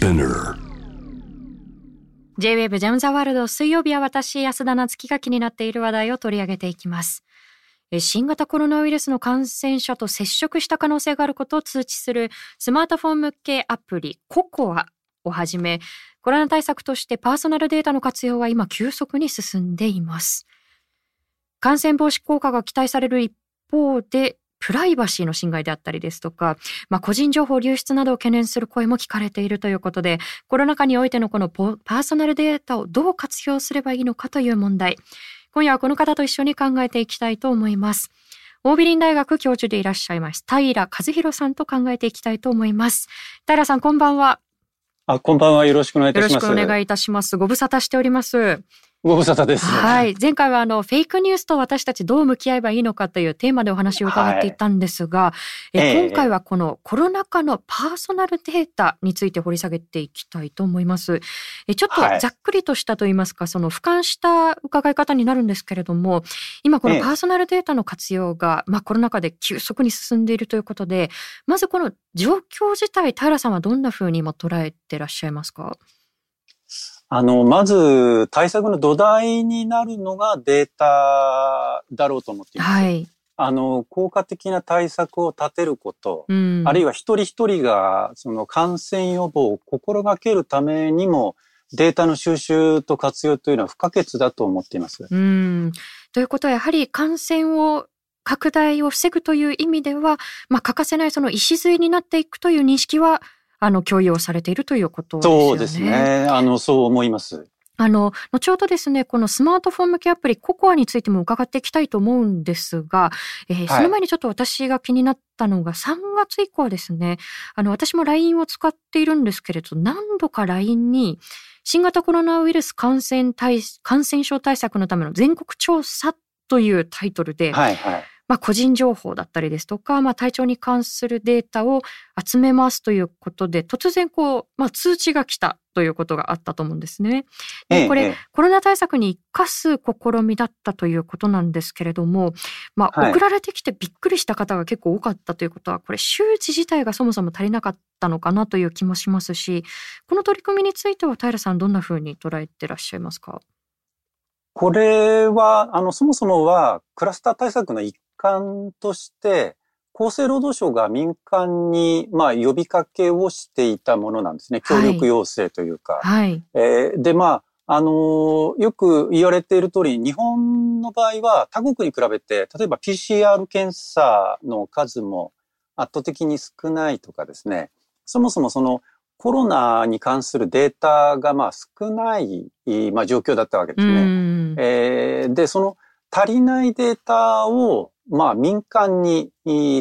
Spinner. J-WAVE ジャムザワールド水曜日は私安田なつきが気になっている話題を取り上げていきます。新型コロナウイルスの感染者と接触した可能性があることを通知するスマートフォン向けアプリココアをはじめコロナ対策としてパーソナルデータの活用は今急速に進んでいます。感染防止効果が期待される一方でプライバシーの侵害であったりですとか、まあ、個人情報流出などを懸念する声も聞かれているということで、コロナ禍においてのこのパーソナルデータをどう活用すればいいのかという問題。今夜はこの方と一緒に考えていきたいと思います。オービリン大学教授でいらっしゃいます、平和弘さんと考えていきたいと思います。平さん、こんばんは。あ、こんばんは。よろしくお願いいたします。よろしくお願いいたします。ご無沙汰しております。ご無沙汰です、はい。前回はあの、フェイクニュースと私たちどう向き合えばいいのかというテーマでお話を伺っていたんですが、はい、え。今回はこのコロナ禍のパーソナルデータについて掘り下げていきたいと思います。えちょっとざっくりとしたといいますか、その俯瞰した伺い方になるんですけれども、今このパーソナルデータの活用が、まあコロナ禍で急速に進んでいるということで、まずこの状況自体、平さんはどんなふうに今捉えてらっしゃいますか？あの、まず対策の土台になるのがデータだろうと思っています。はい。あの、効果的な対策を立てること、うん、あるいは一人一人がその感染予防を心がけるためにも、データの収集と活用というのは不可欠だと思っています。うん。ということはやはり感染を拡大を防ぐという意味では、まあ、欠かせないその礎になっていくという認識はあの、共有をされているということですよね。そうですね。あの、そう思います。あの、後ほどですね、このスマートフォン向けアプリココアについても伺っていきたいと思うんですが、えー、その前にちょっと私が気になったのが3月以降ですね、あの、私も LINE を使っているんですけれど、何度か LINE に新型コロナウイルス感染対、感染症対策のための全国調査というタイトルで、はいはい、まあ、個人情報だったりですとか、まあ、体調に関するデータを集めますということで、突然こう、まあ、通知が来たということがあったと思うんですね。でこれ、ええ、コロナ対策に生かす試みだったということなんですけれども、まあ、送られてきてびっくりした方が結構多かったということは、これ周知自体がそもそも足りなかったのかなという気もしますし、この取り組みについては平さんどんなふうに捉えてらっしゃいますか？これは、あの、そもそもはクラスター対策の一環として、厚生労働省が民間に、まあ、呼びかけをしていたものなんですね。協力要請というか。はい。えー、で、まあ、あのー、よく言われている通り、日本の場合は他国に比べて、例えば PCR 検査の数も圧倒的に少ないとかですね、そもそもそのコロナに関するデータがまあ少ない、まあ、状況だったわけですね。えー、で、その足りないデータをまあ民間に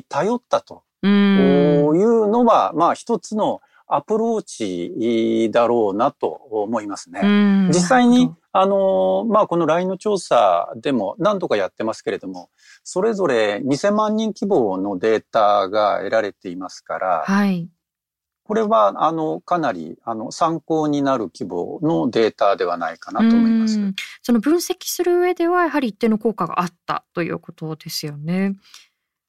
頼ったと。いうのは、まあ一つのアプローチだろうなと思いますね。実際に、あの、まあこの LINE の調査でも何度かやってますけれども、それぞれ2000万人規模のデータが得られていますから、はい、これは、あの、かなり、あの、参考になる規模のデータではないかなと思います。その分析する上では、やはり一定の効果があったということですよね。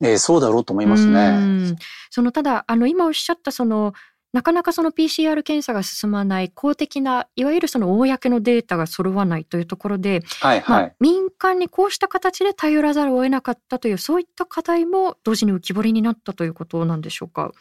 えー、そうだろうと思いますね。その、ただ、あの、今おっしゃったその、なかなかその PCR 検査が進まない公的ないわゆるその公のデータが揃わないというところで、はいはい、まあ、民間にこうした形で頼らざるを得なかったというそういった課題も同時に浮き彫りになったということなんでしょうか。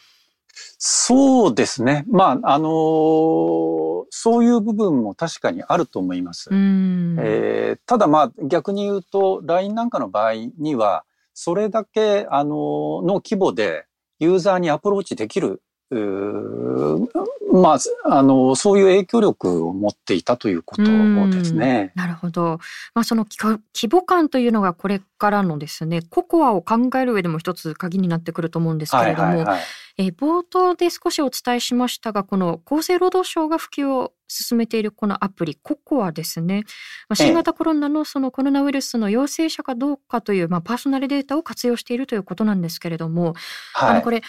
そうですね。まあ、あのー、そういう部分も確かにあると思います。えー、ただまあ逆に言うと LINE なんかの場合にはそれだけあのー、の規模でユーザーにアプローチできるまあ、あの、そういう影響力を持っていたということですね。なるほど。まあ、その規模感というのがこれからのですね、ココアを考える上でも一つ鍵になってくると思うんですけれども、はいはいはい、え冒頭で少しお伝えしましたが、この厚生労働省が普及を進めているこのアプリ、ココアですね。まあ、新型コロナのそのコロナウイルスの陽性者かどうかという、まあ、パーソナルデータを活用しているということなんですけれども、はい、あの、これ、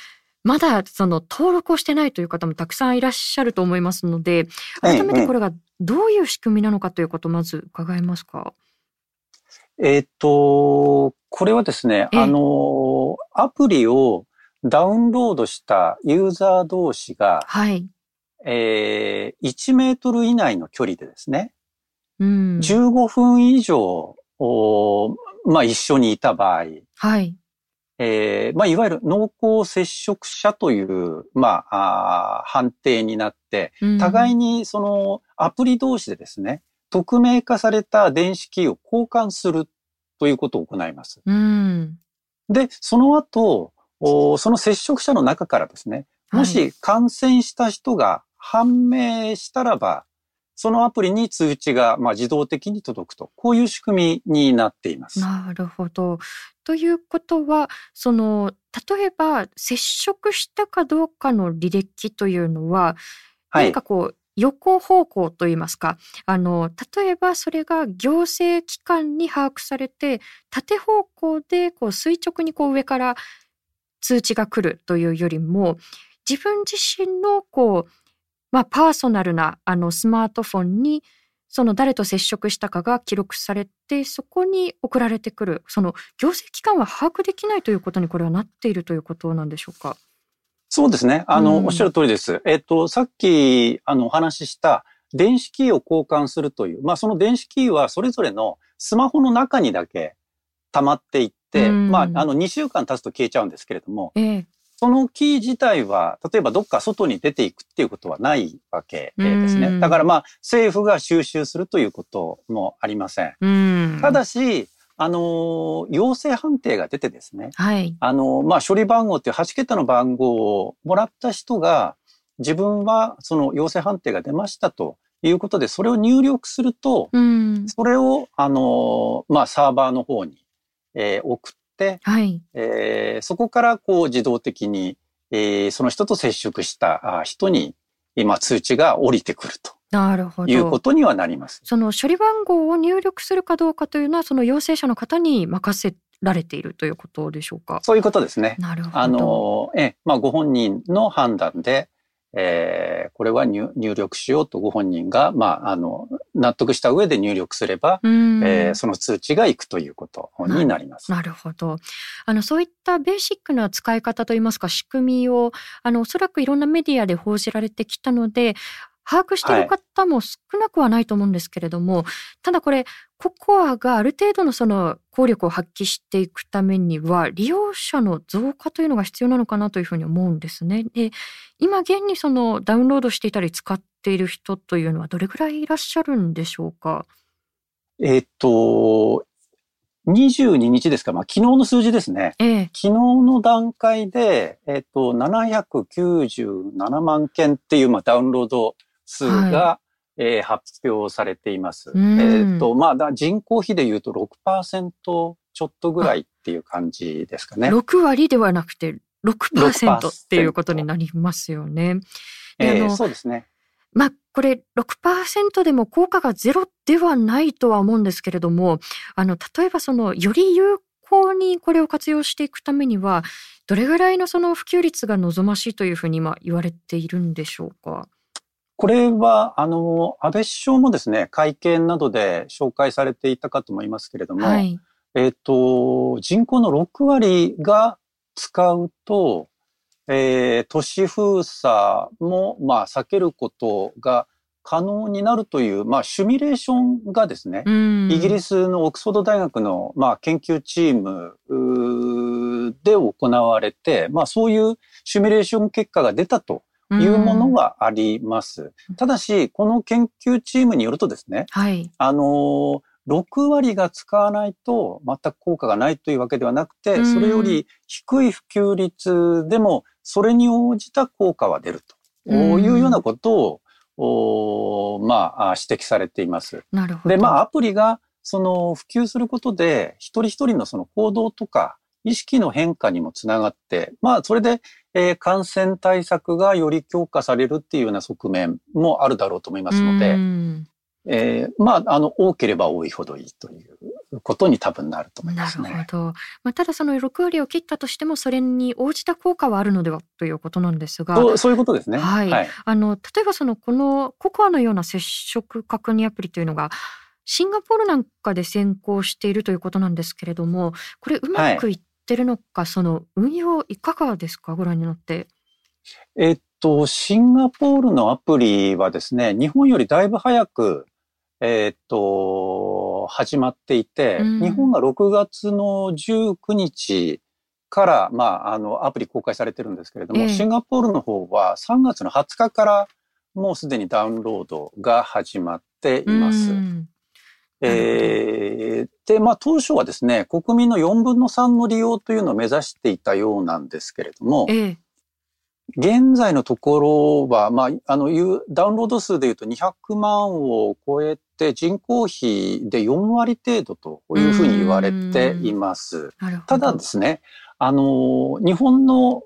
まだその登録をしてないという方もたくさんいらっしゃると思いますので、改めてこれがどういう仕組みなのかということをまず伺えますか？えっ、と、これはですね、あの、アプリをダウンロードしたユーザー同士が、はい。えー、1メートル以内の距離でですね、うん、15分以上、まあ、一緒にいた場合、はい。えー、まあ、いわゆる濃厚接触者という、まあ、あ判定になって、互いにそのアプリ同士でですね、匿名化された電子キーを交換するということを行います。うん、で、その後、その接触者の中からですね、もし感染した人が判明したらば、そのアプリに通知がまあ自動的に届くと、こういう仕組みになっています。なるほど。ということは、その、例えば接触したかどうかの履歴というのは、はい、何かこう、横方向といいますか、あの、例えばそれが行政機関に把握されて、縦方向でこう垂直にこう上から通知が来るというよりも、自分自身のこう、まあ、パーソナルなあのスマートフォンにその誰と接触したかが記録されてそこに送られてくるその行政機関は把握できないということにこれはなっているということなんでしょうか？そうですね。あの、うん、おっしゃる通りです。えっと、さっき、あの、お話しした電子キーを交換するという、まあ、その電子キーはそれぞれのスマホの中にだけ溜まっていって、うん、まあ、あの、2週間経つと消えちゃうんですけれども、ええ、そのキー自体は、例えばどっか外に出ていくっていうことはないわけですね。だからまあ、政府が収集するということもありません。ただし、あの、陽性判定が出てですね。はい。あの、まあ、処理番号っていう8桁の番号をもらった人が、自分はその陽性判定が出ましたということで、それを入力すると、それを、あの、まあ、サーバーの方に、えー、送っ、はい、えー、そこからこう自動的に、えー、その人と接触した人に今通知が降りてくると。なるほど。いうことにはなります。その処理番号を入力するかどうかというのは、その陽性者の方に任せられているということでしょうか？そういうことですね。なるほど。あの、え、まあ、ご本人の判断で、えー、これは入力しようとご本人が、まあ、あの、納得した上で入力すれば、えー、その通知がいくということになります。なるほど。あの、そういったベーシックな使い方といいますか、仕組みを、あの、おそらくいろんなメディアで報じられてきたので、把握している方も少なくはないと思うんですけれども、はい、ただこれ、ココアがある程度のその効力を発揮していくためには、利用者の増加というのが必要なのかなというふうに思うんですね。で、今現にそのダウンロードしていたり使っている人というのはどれぐらいいらっしゃるんでしょうか？えっと、22日ですか、まあ、昨日の数字ですね。ええ、昨日の段階で、えっと、797万件っていう、まあ、ダウンロード数が、はい、えー、発表されています。えっ、と、まあ、人口比で言うと6%ちょっとぐらいっていう感じですかね。6割ではなくて6%っていうことになりますよね。えー、そうですね。まあ、これ6%でも効果がゼロではないとは思うんですけれども、あの、例えばその、より有効にこれを活用していくためには、どれぐらいのその普及率が望ましいというふうに今言われているんでしょうか？これは、あの、安倍首相もですね、会見などで紹介されていたかと思いますけれども、はい、えっ、と、人口の6割が使うと、えー、都市封鎖も、まあ、避けることが可能になるという、まあ、シミュレーションがですね、イギリスのオックスフォード大学の、まあ、研究チームで行われて、まあ、そういうシミュレーション結果が出たというものはあります。ただし、この研究チームによるとですね、はい、あの、6割が使わないと全く効果がないというわけではなくて、それより低い普及率でもそれに応じた効果は出るというようなことを、まあ、指摘されています。なるほど。で、まあ、アプリがその普及することで、一人一人のその行動とか意識の変化にもつながって、まあ、それでえー、感染対策がより強化されるっていうような側面もあるだろうと思いますので、えー、まあ、あの、多ければ多いほどいいということに多分なると思いますね。なるほど。まあ、ただその6割を切ったとしても、それに応じた効果はあるのではということなんですが。そうそういうことですね。はい。はい、あの、例えばその、このココアのような接触確認アプリというのが、シンガポールなんかで先行しているということなんですけれども、これうまくいっってるのか、その運用いかがですか、ご覧になって。えっと、シンガポールのアプリはですね、日本よりだいぶ早く、えー、っと、始まっていて、うん、日本が6月の19日から、まあ、あの、アプリ公開されてるんですけれども、えー、シンガポールの方は3月の20日からもうすでにダウンロードが始まっています。うんえー、で、まあ当初はですね、国民の4分の3の利用というのを目指していたようなんですけれども、えー、現在のところは、まあ、あの、ダウンロード数でいうと200万を超えて人口比で4割程度というふうに言われています。ただですね、あの、日本の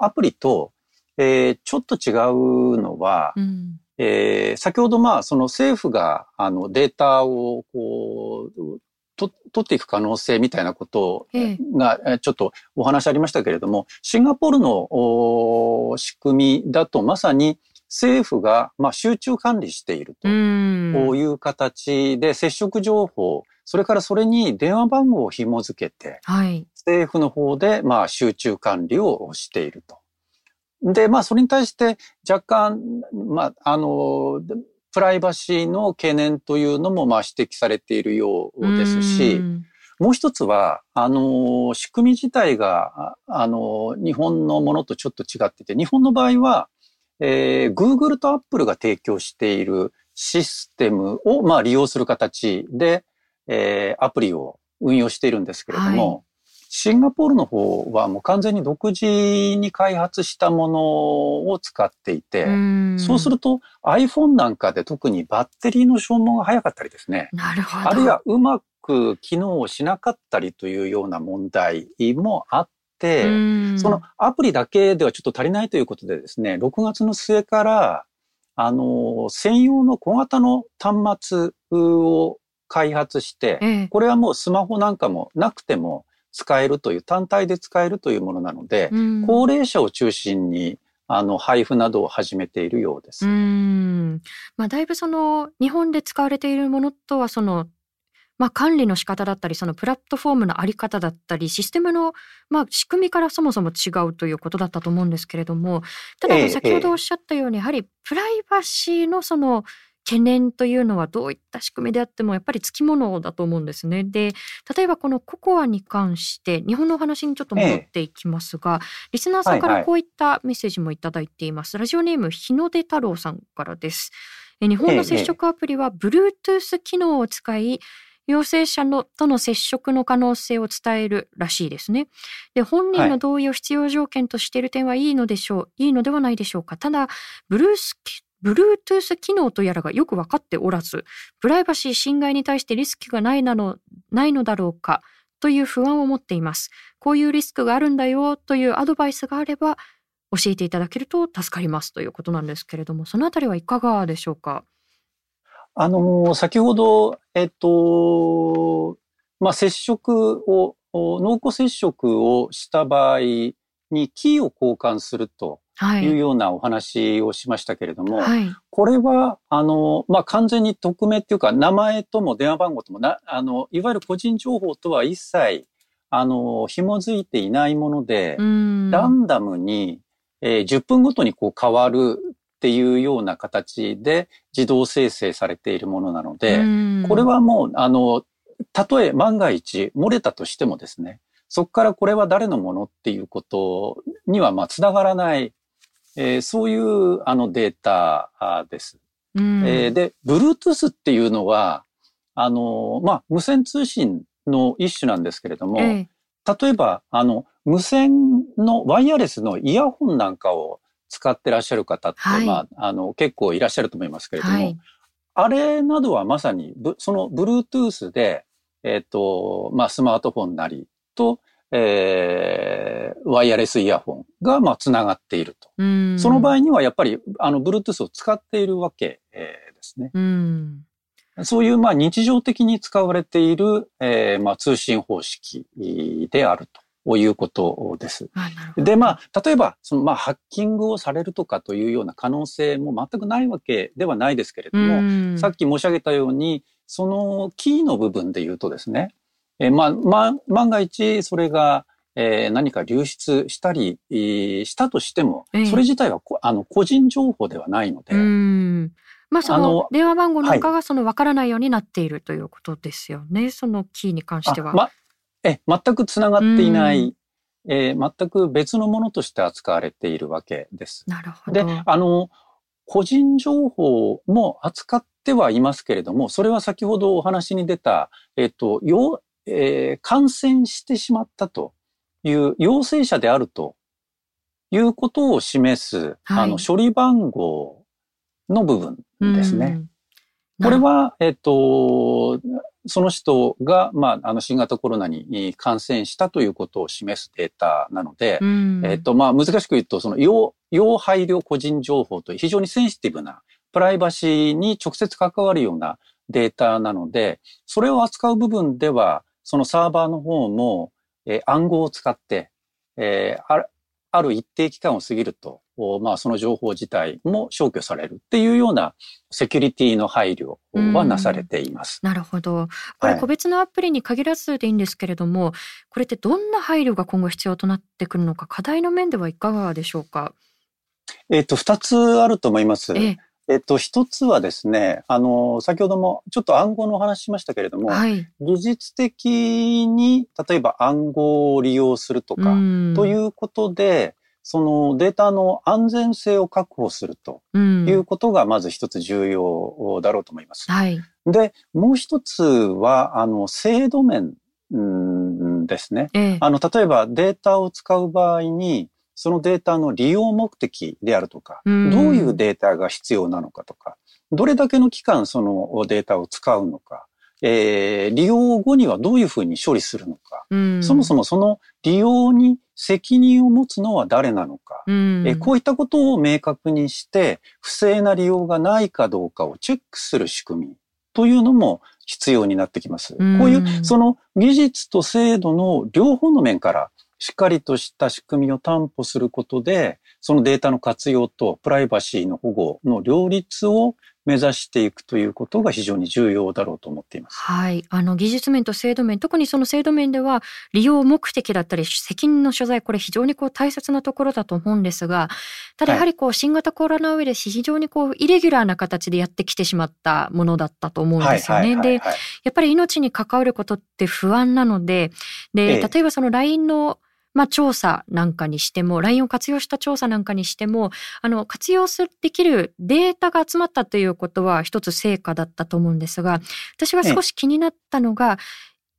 アプリと、えー、ちょっと違うのは、うんえー、先ほどまあその政府があのデータをこうと取っていく可能性みたいなことがちょっとお話ありましたけれども、シンガポールの仕組みだとまさに政府がまあ集中管理しているという形で接触情報、それからそれに電話番号を紐付けて、政府の方でまあ集中管理をしていると。で、まあ、それに対して若干、まあ、あの、プライバシーの懸念というのも、まあ、指摘されているようですし、もう一つは、あの、仕組み自体が、あの、日本のものとちょっと違ってて、日本の場合は、えー、Google と Apple が提供しているシステムを、まあ、利用する形で、えー、アプリを運用しているんですけれども、はいシンガポールの方はもう完全に独自に開発したものを使っていて、うそうすると iPhone なんかで特にバッテリーの消耗が早かったりですね。なるほど。あるいはうまく機能しなかったりというような問題もあって、そのアプリだけではちょっと足りないということでですね、6月の末から、あの、専用の小型の端末を開発して、これはもうスマホなんかもなくても使えるという、単体で使えるというものなので、うん、高齢者を中心にあの、配布などを始めているようです。うん。まあ、だいぶその、日本で使われているものとは、その、まあ、管理の仕方だったり、そのプラットフォームのあり方だったり、システムの、まあ、仕組みからそもそも違うということだったと思うんですけれども、ただ、先ほどおっしゃったように、やはりプライバシーのその、懸念というのはどういった仕組みであってもやっぱりつきものだと思うんですね。で例えばこのココアに関して日本のお話にちょっと戻っていきますが、ええ、リスナーさんからこういったメッセージもいただいています。はいはい、ラジオネーム日の出太郎さんからです。日本の接触アプリは Bluetooth 機能を使い、陽性者のとの接触の可能性を伝えるらしいですね。で本人の同意を必要条件としている点はいいのでしょう、はい、いいのではないでしょうか。ただ、ブルース Bluetooth 機能とやらがよく分かっておらず、プライバシー侵害に対してリスクがないなのないのだろうかという不安を持っています。こういうリスクがあるんだよというアドバイスがあれば教えていただけると助かりますということなんですけれども、そのあたりはいかがでしょうか？あの、先ほど、えっと、まあ、接触を、濃厚接触をした場合にキーを交換するとい。うようなお話をしましたけれども、はい、これは、あの、まあ、完全に匿名っていうか、名前とも電話番号ともな、あの、いわゆる個人情報とは一切、あの、紐づいていないもので、ランダムに、えー、10分ごとにこう変わるっていうような形で自動生成されているものなので、これはもう、あの、たとえ万が一漏れたとしてもですね、そこからこれは誰のものっていうことにはまあ繋がらないえー、そういうあのデータです。うん、えー、で、Bluetooth っていうのは、あの、まあ、無線通信の一種なんですけれども、えー、例えば、あの、無線のワイヤレスのイヤホンなんかを使ってらっしゃる方って、はい、まあ、あの、結構いらっしゃると思いますけれども、はい、あれなどはまさに、その Bluetooth で、えっ、ー、と、まあ、スマートフォンなりと、えー、ワイヤレスイヤホンが、まあ、つながっていると。その場合には、やっぱり、あの、Bluetooth を使っているわけ、えー、ですね。うそういう、まあ、日常的に使われている、えー、まあ、通信方式であるということです。で、まあ、例えば、その、まあ、ハッキングをされるとかというような可能性も全くないわけではないですけれども、さっき申し上げたように、そのキーの部分で言うとですね、えまあ、ま、万が一それが、えー、何か流出したり、したとしても、ええそれ自体はこあの個人情報ではないので、うん。まあその電話番号なんかがその分からないようになっているということですよね。そのキーに関しては。あま、え、全くつながっていない、えー全く別のものとして扱われているわけです。なるほでど。、あの、個人情報も扱ってはいますけれども、それは先ほどお話に出た、えっ、と、よえー感染してしまったという陽性者であるということを示す、はいあの、処理番号の部分ですね。うん。これは、えっと、その人が、まあ、あの、新型コロナに感染したということを示すデータなので、うん、えっと、まあ、難しく言うと、その、要、要配慮個人情報という非常にセンシティブな、プライバシーに直接関わるようなデータなので、それを扱う部分では、そのサーバーの方も、えー暗号を使って、えーあるある一定期間を過ぎると、おまあ、その情報自体も消去されるっていうようなセキュリティの配慮はなされています。なるほど。これはい個別のアプリに限らずでいいんですけれども、これってどんな配慮が今後必要となってくるのか、課題の面ではいかがでしょうか？えっと、二つあると思います。ええっと、一つはですね、あの、先ほどもちょっと暗号のお話ししましたけれどえ、も、はい。技術的に、例えば暗号を利用するとか、んということで、そのデータの安全性を確保するとうんいうことがまず一つ重要だろうと思います。はい。で、もう一つは、あの、制度面うんですね。ええ、あの、例えばデータを使う場合に、そのデータの利用目的であるとか、うん。どういうデータが必要なのかとか、どれだけの期間そのデータを使うのか、えー利用後にはどういうふうに処理するのか、うん。そもそもその利用に責任を持つのは誰なのか、うん。えーこういったことを明確にして、不正な利用がないかどうかをチェックする仕組みというのも必要になってきます。うん。こういう、その技術と制度の両方の面から、しっかりとした仕組みを担保することで、そのデータの活用とプライバシーの保護の両立を目指していくということが非常に重要だろうと思っています。はい。あの、技術面と制度面、特にその制度面では、利用目的だったり、責任の所在、これ非常にこう大切なところだと思うんですが、ただやはりこう、新型コロナウイルス、非常にこう、イレギュラーな形でやってきてしまったものだったと思うんですよね。で、はい。やっぱり命に関わることって不安なので、で、ええ例えばその LINE のまあ、調査なんかにしても、LINE を活用した調査なんかにしても、あの、活用する、できるデータが集まったということは一つ成果だったと思うんですが、私が少し気になったのが、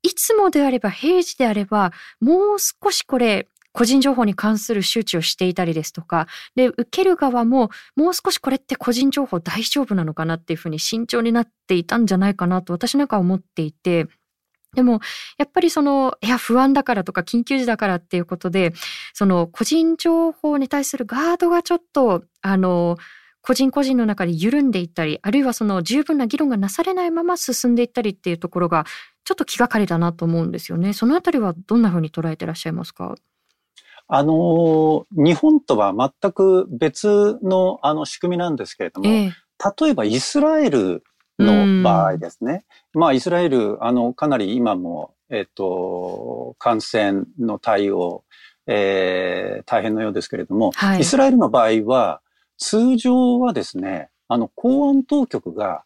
いつもであれば、平時であれば、もう少しこれ、個人情報に関する周知をしていたりですとか、で、受ける側も、もう少しこれって個人情報大丈夫なのかなっていうふうに慎重になっていたんじゃないかなと私なんかは思っていて、でも、やっぱりその、いや、不安だからとか、緊急時だからっていうことで、その、個人情報に対するガードがちょっと、あの、個人個人の中で緩んでいったり、あるいはその十分な議論がなされないまま進んでいったりっていうところが、ちょっと気がかりだなと思うんですよね。そのあたりはどんなふうに捉えてらっしゃいますか？あの、日本とは全く別のあの仕組みなんですけれども、ええ。例えばイスラエルの場合ですね。まあ、イスラエル、あの、かなり今も、えっと、感染の対応、えー大変のようですけれども、はいイスラエルの場合は、通常はですね、あの、公安当局が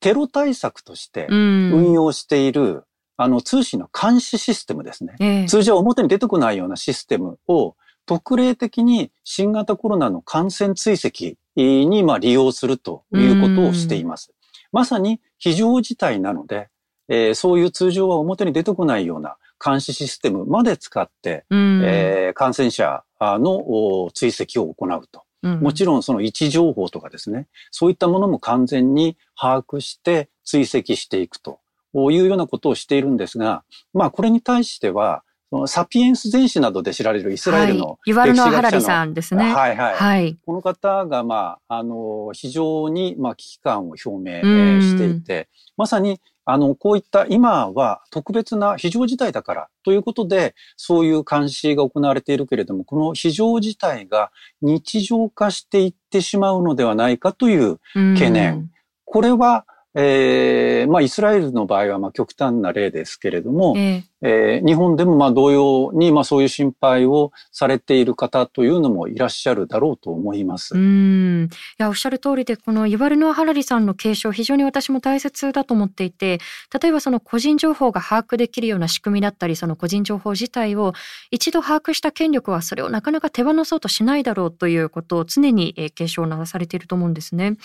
テロ対策としてうん。運用している、あの、通信の監視システムですね。ええ。通常表に出てこないようなシステムを特例的に新型コロナの感染追跡にまあ利用するということをしています。まさに非常事態なので、えーそういう通常は表に出てこないような監視システムまで使って、うん。えー感染者のお追跡を行うと。うん。もちろんその位置情報とかですね、そういったものも完全に把握して追跡していくというようなことをしているんですが、まあこれに対しては、サピエンス全史などで知られるイスラエルの、はい、ユバルノア・ハラリんさんですね。はいはい。はい。この方が、まあ、あの、非常に、まあ、危機感を表明していて、まさに、あの、こういった今は特別な非常事態だからということで、そういう監視が行われているけれども、この非常事態が日常化していってしまうのではないかという懸念これは、えー、まあ、イスラエルの場合は、まあ、極端な例ですけれども、ええー、日本でも、まあ、同様に、まあ、そういう心配をされている方というのもいらっしゃるだろうと思います。うん。いや、おっしゃる通りで、このユバルノア・ハラリさんの継承、非常に私も大切だと思っていて、例えばその個人情報が把握できるような仕組みだったり、その個人情報自体を一度把握した権力はそれをなかなか手放そうとしないだろうということを常に継承なされていると思うんですね。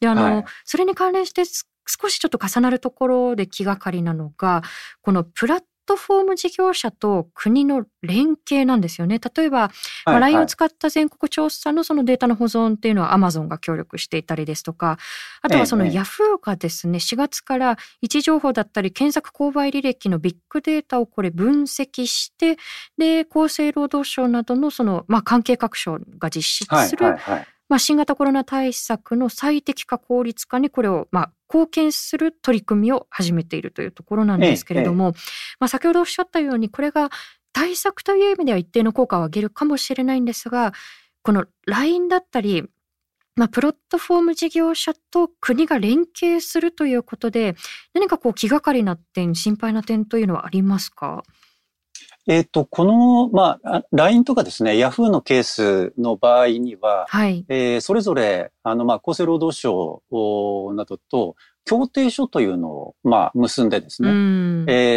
で、あの、はい、それに関連して少しちょっと重なるところで気がかりなのが、このプラットフォーム事業者と国の連携なんですよね。例えば、はいはい、LINE を使った全国調査のそのデータの保存っていうのは Amazon が協力していたりですとか、あとはその Yahoo がですね、4月から位置情報だったり検索購買履歴のビッグデータをこれ分析して、で、厚生労働省などのその、まあ、関係各省が実施する、はいはいはい。まあ、新型コロナ対策の最適化効率化にこれを、まあ、貢献する取り組みを始めているというところなんですけれども、ええ、まあ、先ほどおっしゃったようにこれが対策という意味では一定の効果を上げるかもしれないんですがこの LINE だったりまあ、プラットフォーム事業者と国が連携するということで何かこう気がかりな点心配な点というのはありますか？えっ、ー、と、この、まあ、LINE とかですね、Yahoo のケースの場合には、はい、えー、それぞれ、あの、まあ、厚生労働省などと、協定書というのを、まあ、結んでですね、え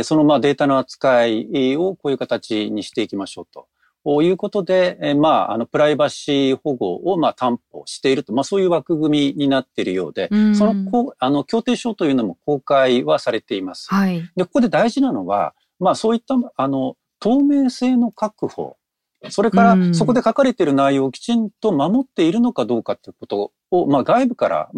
ー、その、まあ、データの扱いをこういう形にしていきましょうと。ということで、えー、まあ、あの、プライバシー保護を、まあ、担保していると、まあ、そういう枠組みになっているようで、うその、こう、あの、協定書というのも公開はされています。はい。で、ここで大事なのは、まあ、そういった、あの、透明性の確保、それからそこで書かれている内容をきちんと守っているのかどうかということを、まあ、外部から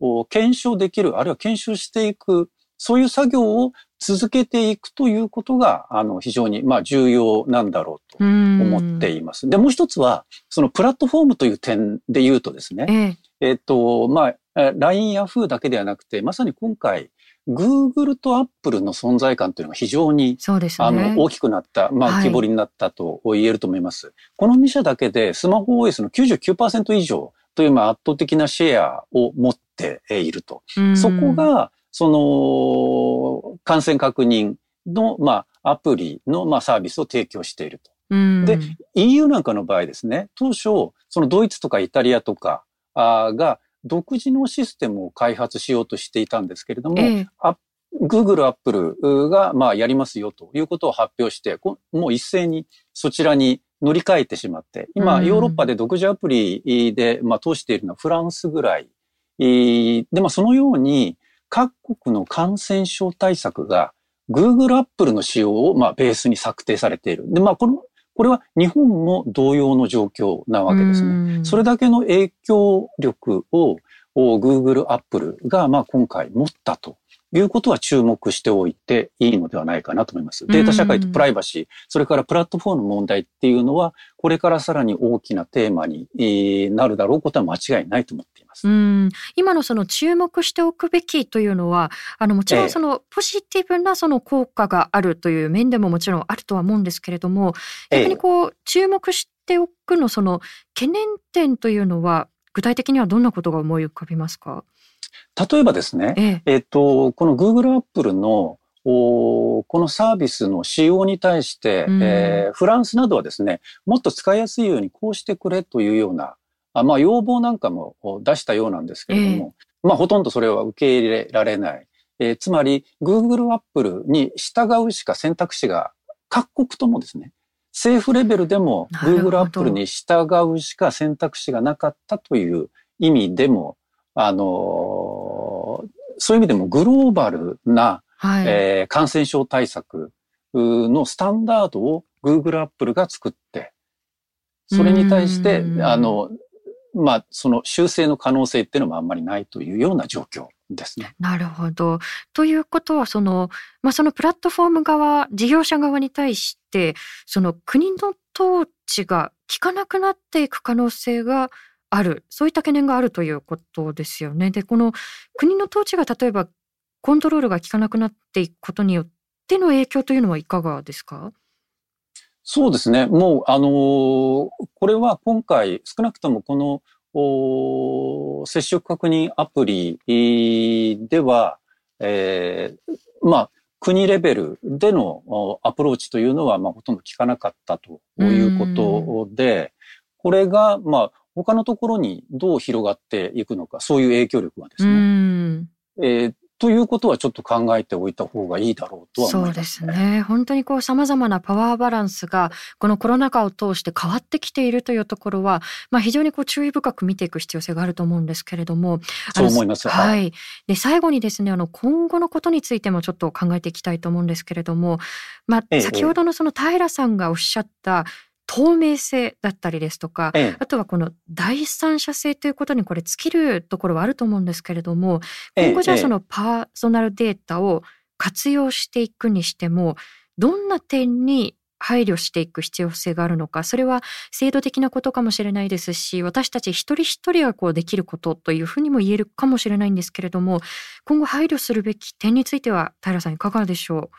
も検証できる、はい、あるいは検証していく、そういう作業を続けていくということが、あの、非常に、まあ、重要なんだろうと思っています。で、もう一つは、そのプラットフォームという点で言うとですね、えっ、ー、と、まあ、LINE や Yahoo だけではなくて、まさに今回、Google と Apple の存在感というのが非常に、ね、あの大きくなった、まあ、木彫りになったと言えると思います。はい、この2社だけでスマホ OS の99%以上というまあ圧倒的なシェアを持っていると。そこが、その、感染確認の、まあ、アプリの、まあ、サービスを提供していると。で、EU なんかの場合ですね、当初、そのドイツとかイタリアとかが、独自のシステムを開発しようとしていたんですけれども、ええ、Google、Apple がまあやりますよということを発表して、もう一斉にそちらに乗り換えてしまって、今、ヨーロッパで独自アプリで、まあ、通しているのはフランスぐらい。で、まあ、そのように、各国の感染症対策が Google、Apple の仕様を、まあ、ベースに策定されている。で、まあ、この、これは日本も同様の状況なわけですね。それだけの影響力を Google、Apple がまあ今回持ったということは注目しておいていいのではないかなと思います。データ社会とプライバシー、それからプラットフォームの問題っていうのは、これからさらに大きなテーマになるだろうことは間違いないと思っています。うん。今のその注目しておくべきというのは、あのもちろんそのポジティブなその効果があるという面でももちろんあるとは思うんですけれども、逆にこう注目しておくのその懸念点というのは具体的にはどんなことが思い浮かびますか？例えばですね、ええ。えっと、この Google、Apple のおこのサービスの使用に対して、うん、えー、フランスなどはですね、もっと使いやすいようにこうしてくれというような、あまあ、要望なんかも出したようなんですけれども、えー、まあ、ほとんどそれは受け入れられない。えー、つまり、Google、Apple に従うしか選択肢が各国ともですね、政府レベルでも Google、Apple に従うしか選択肢がなかったという意味でも、あのそういう意味でもグローバルな、はい、えー、感染症対策のスタンダードを Google、Apple が作って、それに対して、あの、まあ、その修正の可能性っていうのもあんまりないというような状況ですね。なるほど。ということは、その、まあ、そのプラットフォーム側、事業者側に対して、その国の統治が効かなくなっていく可能性がある。そういった懸念があるということですよね。で、この国の統治が例えばコントロールが効かなくなっていくことによっての影響というのはいかがですか？そうですね。もう、あのー、これは今回、少なくともこの接触確認アプリでは、えー、まあ、国レベルでのアプローチというのは、まあ、ほとんど効かなかったということで、これが、まあ、他のところにどう広がっていくのか、そういう影響力がですね。えー、ということはちょっと考えておいた方がいいだろうとは思います、ね、そうですね。本当にこう様々なパワーバランスがこのコロナ禍を通して変わってきているというところは、まあ非常にこう注意深く見ていく必要性があると思うんですけれども。そう思います。はい。で、最後にですね、あの今後のことについてもちょっと考えていきたいと思うんですけれども、まあ先ほどのその平さんがおっしゃった、透明性だったりですとか、ええ、あとはこの第三者性ということにこれ尽きるところはあると思うんですけれども今後じゃあそのパーソナルデータを活用していくにしてもどんな点に配慮していく必要性があるのかそれは制度的なことかもしれないですし私たち一人一人がこうできることというふうにも言えるかもしれないんですけれども今後配慮するべき点については平さんいかがでしょう？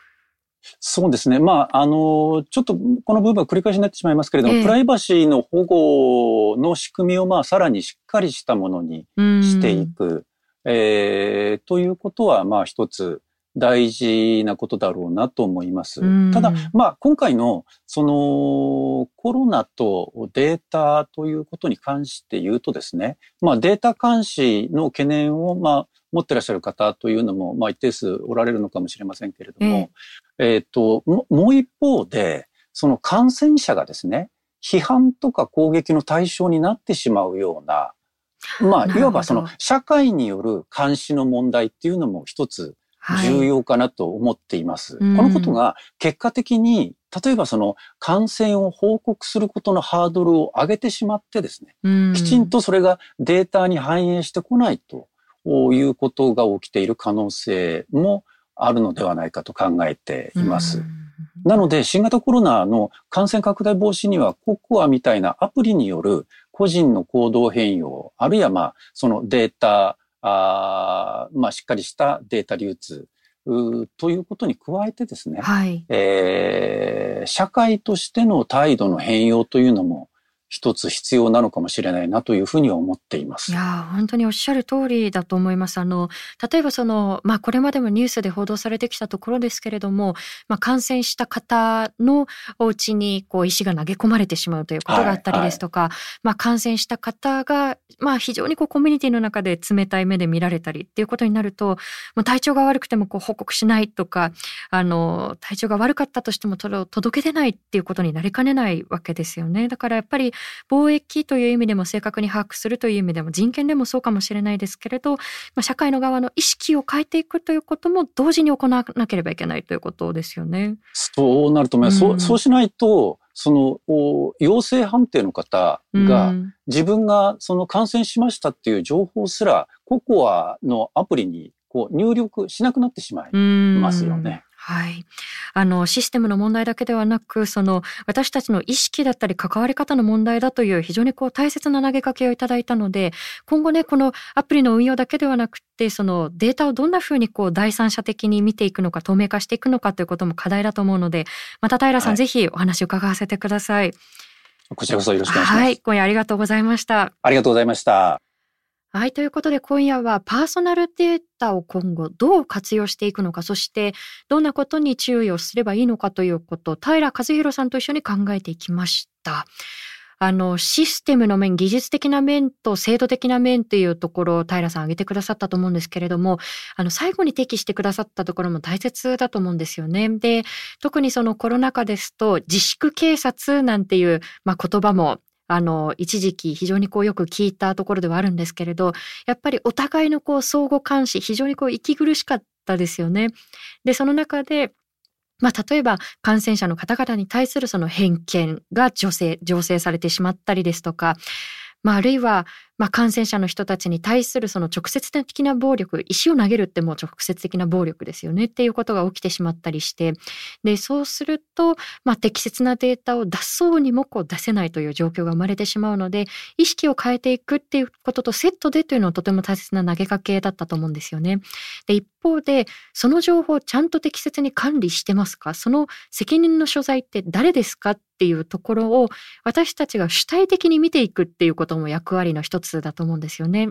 そうですね。まあ、あの、ちょっとこの部分は繰り返しになってしまいますけれども、えプライバシーの保護の仕組みをまあ、さらにしっかりしたものにしていく、えー、ということは、まあ、一つ大事なことだろうなと思います。ただ、まあ、今回の、その、コロナとデータということに関して言うとですね、まあ、データ監視の懸念を、まあ、持ってらっしゃる方というのも、まあ、一定数おられるのかもしれませんけれども、えっ、ー、と、もう一方で、その感染者がですね、批判とか攻撃の対象になってしまうような、まあ、いわばその社会による監視の問題っていうのも一つ重要かなと思っています。はい、このことが結果的に、例えばその感染を報告することのハードルを上げてしまってですね、きちんとそれがデータに反映してこないということが起きている可能性もあるのではないかと考えています。なので、新型コロナの感染拡大防止には、ココアみたいなアプリによる個人の行動変容、あるいはまあ、そのデータ、あまあ、しっかりしたデータ流通ということに加えてですね、はい、えー、社会としての態度の変容というのも一つ必要なのかもしれないなというふうには思っています。いや本当におっしゃる通りだと思います。あの例えばそのまあこれまでもニュースで報道されてきたところですけれども、まあ感染した方のお家にこう石が投げ込まれてしまうということがあったりですとか、はいはい、まあ感染した方がまあ非常にこうコミュニティの中で冷たい目で見られたりっていうことになると、まあ、体調が悪くてもこう報告しないとか、あの体調が悪かったとしても届け出ないっていうことになりかねないわけですよね。だからやっぱり貿易という意味でも正確に把握するという意味でも人権でもそうかもしれないですけれど、まあ、社会の側の意識を変えていくということも同時に行わなければいけないということですよね。そうなると思います。うん、そうそうしないとその陽性判定の方が自分がその感染しましたっていう情報すらココアのアプリにこう入力しなくなってしまいますよね。はい。あの、システムの問題だけではなく、その、私たちの意識だったり関わり方の問題だという非常にこう大切な投げかけをいただいたので、今後ね、このアプリの運用だけではなくて、そのデータをどんなふうにこう第三者的に見ていくのか、透明化していくのかということも課題だと思うので、また平さん、はい、ぜひお話を伺わせてください。こちらこそよろしくお願いします。はい。今夜ありがとうございました。ありがとうございました。はい。ということで今夜はパーソナルデータを今後どう活用していくのか、そしてどんなことに注意をすればいいのかということを、平和弘さんと一緒に考えていきました。あの、システムの面、技術的な面と制度的な面というところを平さん挙げてくださったと思うんですけれども、あの、最後に適してくださったところも大切だと思うんですよね。で、特にそのコロナ禍ですと、自粛警察なんていう、まあ、言葉もあの、一時期非常にこうよく聞いたところではあるんですけれど、やっぱりお互いのこう相互監視、非常にこう息苦しかったですよね。で、その中で、まあ、例えば感染者の方々に対するその偏見が女性、醸成されてしまったりですとか、まあ、あるいは、まあ、感染者の人たちに対するその直接的な暴力、石を投げるってもう直接的な暴力ですよねっていうことが起きてしまったりして、で、そうすると、まあ、適切なデータを出そうにもこう出せないという状況が生まれてしまうので、意識を変えていくっていうこととセットでというのはとても大切な投げかけだったと思うんですよね。で、一方で、その情報をちゃんと適切に管理してますか？その責任の所在って誰ですか？っていうところを私たちが主体的に見ていくっていうことも役割の一つつだと思うんですよね。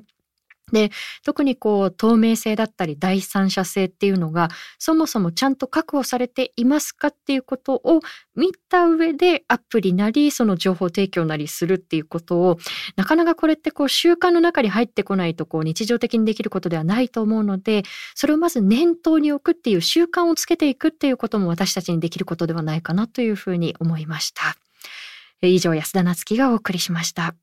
で特にこう透明性だったり第三者性っていうのがそもそもちゃんと確保されていますかっていうことを見た上でアプリなりその情報提供なりするっていうことをなかなかこれってこう習慣の中に入ってこないとこう日常的にできることではないと思うのでそれをまず念頭に置くっていう習慣をつけていくっていうことも私たちにできることではないかなというふうに思いました。以上安田なつきがお送りしました。